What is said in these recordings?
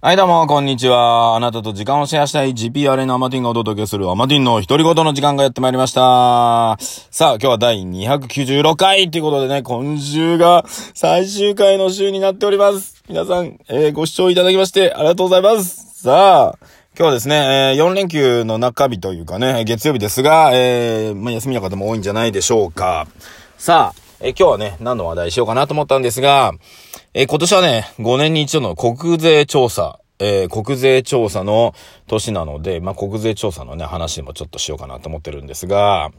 はい、どうも、こんにちは。あなたと時間をシェアしたい GPR のアマティンがお届けするアマティンの独り言の時間がやってまいりました。さあ、今日は第296回ということでね、今週が最終回の週になっております。皆さん、えーご視聴いただきましてありがとうございます。さあ、今日はですね、え4連休の中日というかね、月曜日ですが、えーまあ、休みの方も多いんじゃないでしょうか。さあ、えー今日はね、何の話題しようかなと思ったんですが、えー今年はね、5年に一度の国税調査、えー国税調査の年なので、まあ、国税調査のね、話もちょっとしようかなと思ってるんですが、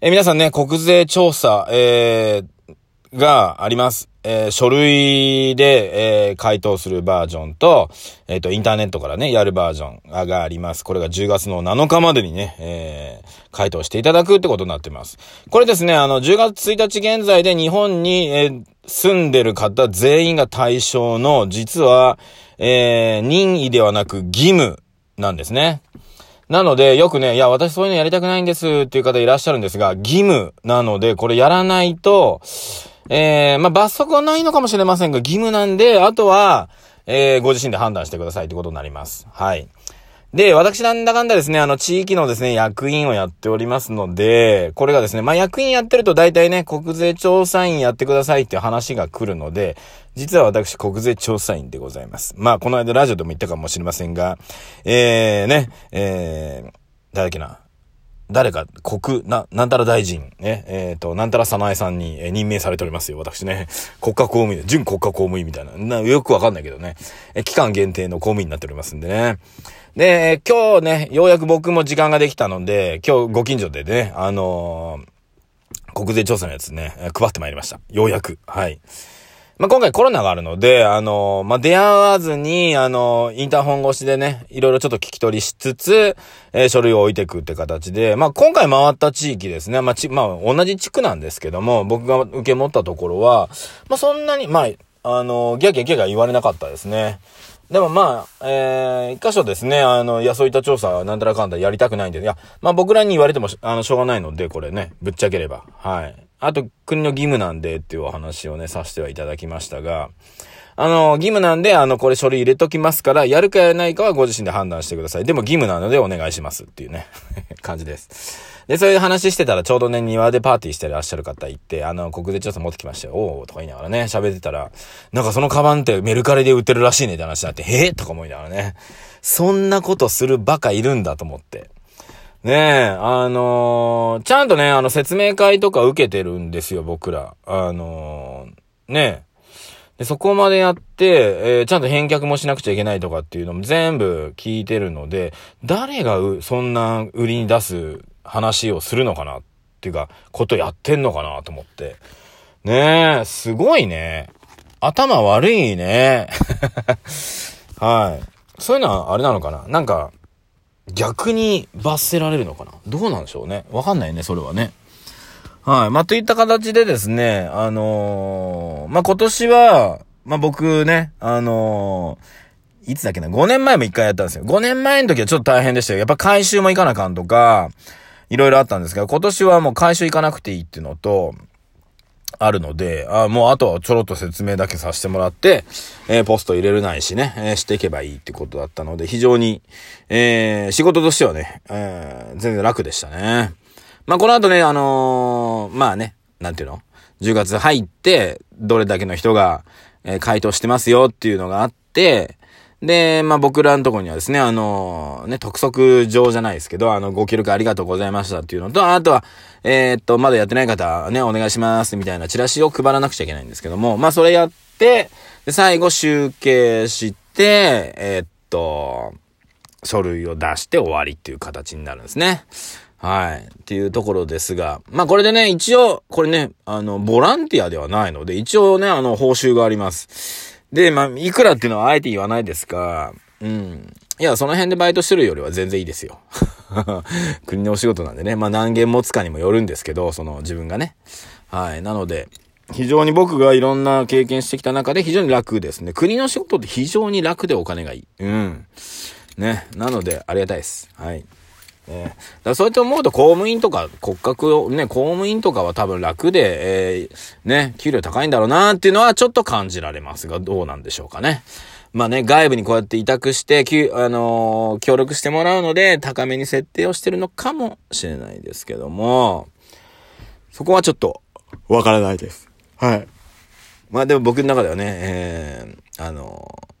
えー皆さんね、国税調査、えーがあります。えー書類で、えー回答するバージョンと、えっ、と、インターネットからね、やるバージョンががあります。これが10月の7日までにね、えー回答していただくってことになってます。これですね、あの、10月1日現在で日本に、えー住んでる方全員が対象の、実は、えー任意ではなく義務なんですね。なので、よくね、いや、私そういうのやりたくないんですっていう方いらっしゃるんですが、義務なので、これやらないと、えー、まあ、罰則はないのかもしれませんが、義務なんで、あとは、えー、ご自身で判断してくださいってことになります。はい。で、私なんだかんだですね、あの、地域のですね、役員をやっておりますので、これがですね、まあ、役員やってると大体ね、国税調査員やってくださいっていう話が来るので、実は私、国税調査員でございます。まあ、この間ラジオでも言ったかもしれませんが、えー、ね、えー、誰だっけな？誰か、国、な、なんたら大臣、ね、えっ、と、なんたら早苗さんに、任命されておりますよ、私ね。国家公務員、準国家公務員みたいな。なよくわかんないけどね。え期間限定の公務員になっておりますんでね。で、今日ね、ようやく僕も時間ができたので、今日ご近所でね、あのー国税調査のやつね、配ってまいりました。ようやく。はい。まあ、今回コロナがあるので、あのーまあ、出会わずに、あのーインターホン越しでね、いろいろちょっと聞き取りしつつ、えー書類を置いていくって形で、まあ、今回回った地域ですね、まあ、ち、まあ、同じ地区なんですけども、僕が受け持ったところは、まあ、そんなに、まあ、あのーギャギャギャ言われなかったですね。でもまあ、えー、一箇所ですね、あの、いや、そういった調査、なんだらかんだやりたくないんで、いや、まあ僕らに言われても、あの、しょうがないので、これね、ぶっちゃければ。はい。あと、国の義務なんでっていうお話をね、させてはいただきましたが、あの、義務なんで、あの、これ書類入れときますから、やるかやらないかはご自身で判断してください。でも義務なのでお願いしますっていうね、感じです。で、そういう話してたら、ちょうどね、庭でパーティーしてらっしゃる方いて、あの、国税調査持ってきましたよ。おーとか言いながらね、喋ってたら、なんかそのカバンってメルカリで売ってるらしいねって話になって、へーとか思いながらね、そんなことするバカいるんだと思って。ねえ、あのーちゃんとね、あの、説明会とか受けてるんですよ、僕ら。あのーねえ。で、そこまでやって、えーちゃんと返却もしなくちゃいけないとかっていうのも全部聞いてるので、誰が、そんな売りに出す話をするのかなっていうか、ことやってんのかなと思って。ねえ、すごいね。頭悪いね。はい。そういうのはあれなのかななんか、逆に罰せられるのかな？どうなんでしょうね。わかんないね、それはね。はい。まあ、といった形でですね、あのーまあ、今年は、まあ、僕ね、あのーいつだっけな、5年前も1回やったんですよ。5年前の時はちょっと大変でしたよ。やっぱ回収も行かなあかんとか、いろいろあったんですけど、今年はもう回収行かなくていいっていうのと、あるので、あもうあとはちょろっと説明だけさせてもらって、えーポスト入れるないしね、えーしていけばいいってことだったので、非常に、えー仕事としてはね、えー全然楽でしたね。まあ、この後ね、あのーまあね、なんていうの ?10 月入って、どれだけの人が、えー回答してますよっていうのがあって、で、まあ、僕らのとこにはですね、あのね、督促状じゃないですけど、あの、ご協力ありがとうございましたっていうのと、あとは、えーっと、まだやってない方、ね、お願いします、みたいなチラシを配らなくちゃいけないんですけども、まあ、それやって、で、最後集計して、えーっと、書類を出して終わりっていう形になるんですね。はい。っていうところですが、まあこれでね、一応、これね、あの、ボランティアではないので、一応ね、あの、報酬があります。で、まあ、いくらっていうのはあえて言わないですが、うん。いや、その辺でバイトしてるよりは全然いいですよ。国のお仕事なんでね、まあ何件持つかにもよるんですけど、その自分がね。はい。なので、非常に僕がいろんな経験してきた中で非常に楽ですね。国の仕事って非常に楽でお金がいい。うん。ね。なので、ありがたいです。はい。ね、だそうやって思うと公務員とか骨格をね、公務員とかは多分楽で、えー、ね、給料高いんだろうなっていうのはちょっと感じられますが、どうなんでしょうかね。まあね、外部にこうやって委託して、きあのー、協力してもらうので、高めに設定をしてるのかもしれないですけども、そこはちょっと、わからないです。はい。まあでも僕の中ではね、えー、あのー、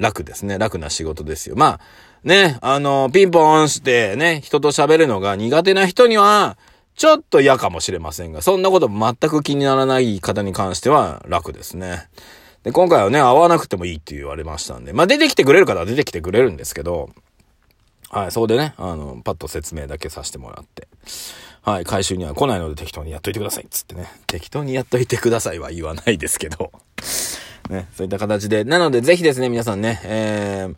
楽ですね。楽な仕事ですよ。まあ、ね、あの、ピンポンしてね、人と喋るのが苦手な人には、ちょっと嫌かもしれませんが、そんなこと全く気にならない方に関しては楽ですね。で、今回はね、会わなくてもいいって言われましたんで、まあ、出てきてくれる方は出てきてくれるんですけど、はい、そこでね、あの、パッと説明だけさせてもらって、はい、回収には来ないので適当にやっといてくださいつってね、適当にやっといてくださいは言わないですけど、ね、そういった形で、なのでぜひですね、皆さんね、えー、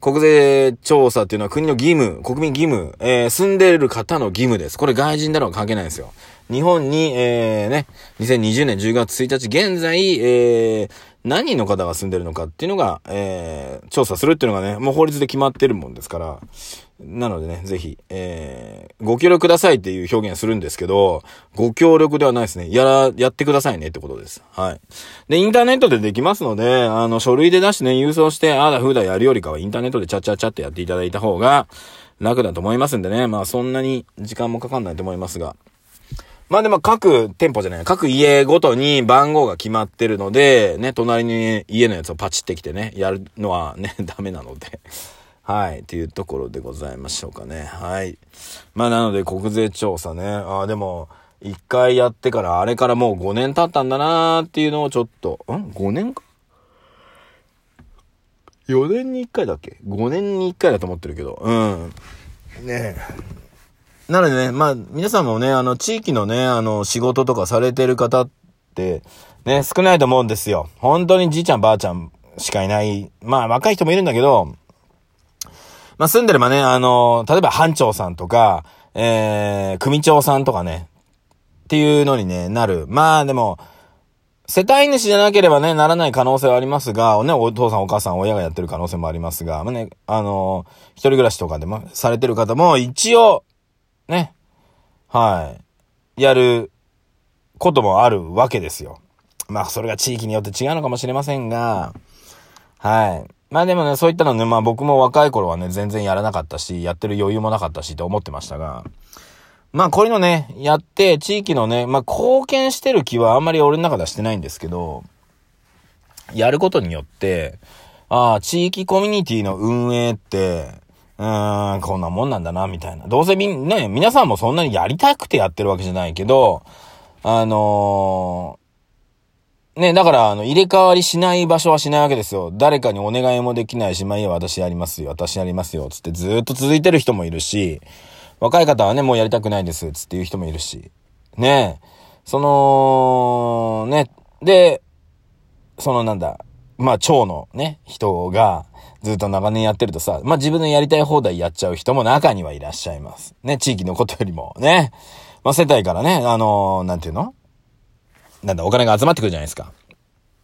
国税調査っていうのは国の義務、国民義務、えー、住んでいる方の義務です。これ外人だろう関係ないですよ。日本に、えー、ね、2020年10月1日現在、えー、何人の方が住んでるのかっていうのが、えー、調査するっていうのがね、もう法律で決まってるもんですから、なのでね、ぜひ、えー、ご協力くださいっていう表現するんですけど、ご協力ではないですね。やら、やってくださいねってことです。はい。で、インターネットでできますので、あの、書類で出してね、郵送して、ああだふうだやるよりかは、インターネットでチャッチャッチャってやっていただいた方が、楽だと思いますんでね。まあ、そんなに時間もかかんないと思いますが、まあでも各店舗じゃない、各家ごとに番号が決まってるので、ね、隣に家のやつをパチってきてね、やるのはね、ダメなので。はい、っていうところでございましょうかね。はい。まあなので国税調査ね。ああ、でも、一回やってから、あれからもう5年経ったんだなーっていうのをちょっと、ん ?5 年か ?4 年に1回だっけ ?5 年に1回だと思ってるけど。うん。ねえ。なのでね、まあ、皆さんもね、あの、地域のね、あの、仕事とかされてる方って、ね、少ないと思うんですよ。本当にじいちゃんばあちゃんしかいない。まあ、若い人もいるんだけど、まあ、住んでればね、あの、例えば班長さんとか、えー、組長さんとかね、っていうのにね、なる。まあ、でも、世帯主じゃなければね、ならない可能性はありますが、ね、お父さんお母さん親がやってる可能性もありますが、まあね、あの、一人暮らしとかでもされてる方も、一応、ね、はい、やることもあるわけですよ。まあ、それが地域によって違うのかもしれませんが、はい。まあでもね、そういったのね、まあ僕も若い頃はね、全然やらなかったし、やってる余裕もなかったしと思ってましたが、まあこういうのね、やって、地域のね、まあ貢献してる気はあんまり俺の中ではしてないんですけど、やることによって、ああ、地域コミュニティの運営って、うーん、こんなもんなんだな、みたいな。どうせみ、ね、皆さんもそんなにやりたくてやってるわけじゃないけど、あのー、ね、だから、あの、入れ替わりしない場所はしないわけですよ。誰かにお願いもできないし、まあいいや、私やりますよ、私やりますよ、つってずっと続いてる人もいるし、若い方はね、もうやりたくないです、つっていう人もいるし。ねその、ね、で、そのなんだ、まあ、蝶のね、人が、ずっと長年やってるとさ、まあ、自分のやりたい放題やっちゃう人も中にはいらっしゃいます。ね、地域のことよりもね。まあ、世帯からね、あのー、なんていうの？なんだ、お金が集まってくるじゃないですか。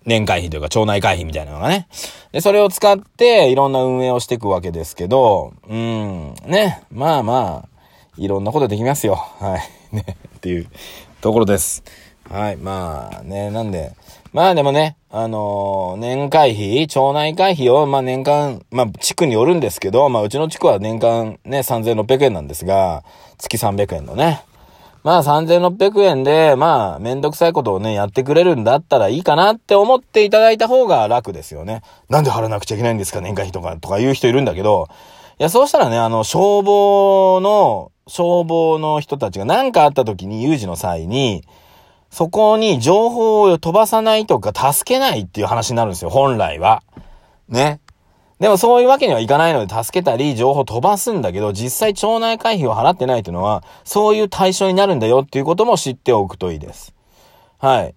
年会費というか町内会費みたいなのがね。で、それを使っていろんな運営をしていくわけですけど、うん、ね、まあまあ、いろんなことできますよ。はい。ね、っていうところです。はい、まあね、なんで、まあでもね、あのー、年会費、町内会費を、まあ年間、まあ地区によるんですけど、まあうちの地区は年間ね、3600円なんですが、月300円のね。まあ3600円で、まあめんどくさいことをね、やってくれるんだったらいいかなって思っていただいた方が楽ですよね。なんで払わなくちゃいけないんですか、年会費とか、とか言う人いるんだけど、いや、そうしたらね、あの、消防の、消防の人たちが何かあった時に、有事の際に、そこに情報を飛ばさないとか助けないっていう話になるんですよ、本来は。ね。でもそういうわけにはいかないので助けたり情報飛ばすんだけど、実際町内会費を払ってないっていうのは、そういう対象になるんだよっていうことも知っておくといいです。はい。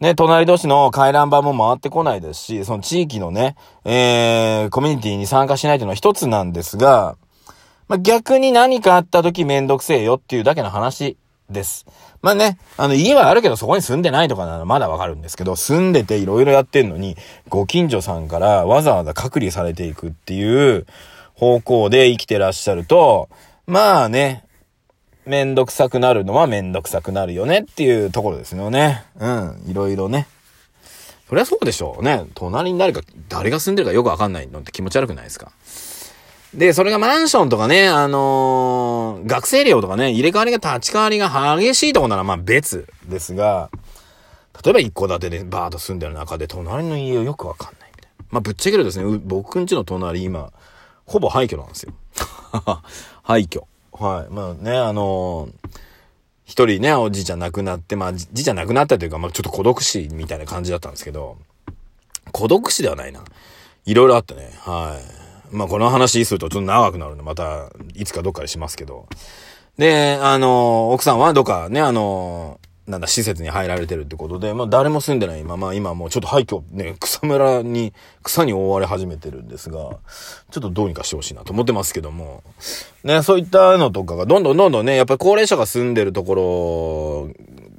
ね、隣同士の回覧板も回ってこないですし、その地域のね、えー、コミュニティに参加しないというのは一つなんですが、まあ、逆に何かあった時めんどくせえよっていうだけの話です。まあね、あの家はあるけどそこに住んでないとかならまだわかるんですけど、住んでて色々やってんのに、ご近所さんからわざわざ隔離されていくっていう方向で生きてらっしゃると、まあね、めんどくさくなるのはめんどくさくなるよねっていうところですよね。うん、いろいろね。そりゃそうでしょうね。隣に誰か、誰が住んでるかよくわかんないのって気持ち悪くないですか？で、それがマンションとかね、あのー、学生寮とかね、入れ替わりが立ち替わりが激しいとこならまあ別ですが、例えば一戸建てでバーッと住んでる中で隣の家をよくわかんないみたいな。まあぶっちゃけるとですね、僕ん家の隣今、ほぼ廃墟なんですよ。廃墟。はい。まあね、あのー、一人ね、おじいちゃん亡くなって、まあ、じいちゃん亡くなったというか、まあ、ちょっと孤独死みたいな感じだったんですけど、孤独死ではないな。いろいろあってね、はい。まあ、この話するとちょっと長くなるんで、また、いつかどっかでしますけど。で、あの、奥さんはどっかね、あの、なんだ、施設に入られてるってことで、まあ誰も住んでないまま、今もうちょっと廃墟、ね、草むらに、草に覆われ始めてるんですが、ちょっとどうにかしてほしいなと思ってますけども、ね、そういったのとかがどんどんどんどんね、やっぱり高齢者が住んでるとこ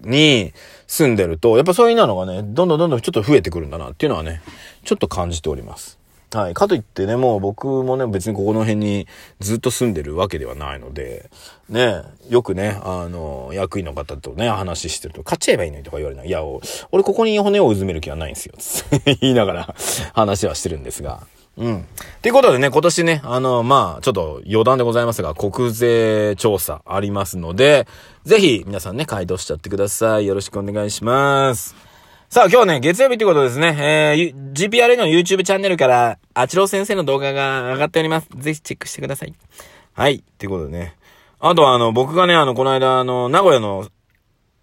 ろに住んでると、やっぱそういうのがね、どんどんどんどんちょっと増えてくるんだなっていうのはね、ちょっと感じております。はい。かといってね、もう僕もね、別にここの辺にずっと住んでるわけではないので、ね、よくね、あの、役員の方とね、話してると、買っちゃえばいいのにとか言われない。いや、俺ここに骨をうずめる気はないんですよ。言いながら話はしてるんですが。うん。ということでね、今年ね、あの、まあ、ちょっと余談でございますが、国税調査ありますので、ぜひ皆さんね、回答しちゃってください。よろしくお願いします。さあ、今日ね、月曜日ということですね。えー、GPRA の YouTube チャンネルから、あちろう先生の動画が上がっております。ぜひチェックしてください。はい。ということでね。あとは、あの、僕がね、あの、この間、あの、名古屋の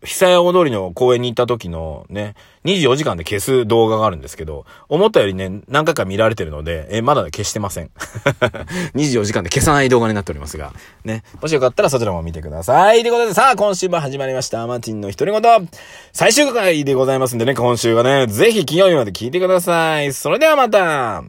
久屋大通りの公園に行った時のね、24時間で消す動画があるんですけど、思ったよりね、何回か見られてるので、え、まだ消してません。24時間で消さない動画になっておりますが、ね、もしよかったらそちらも見てください。ということでさあ、今週も始まりました。マーティンの独り言。最終回でございますんでね、今週はね、ぜひ金曜日まで聞いてください。それではまた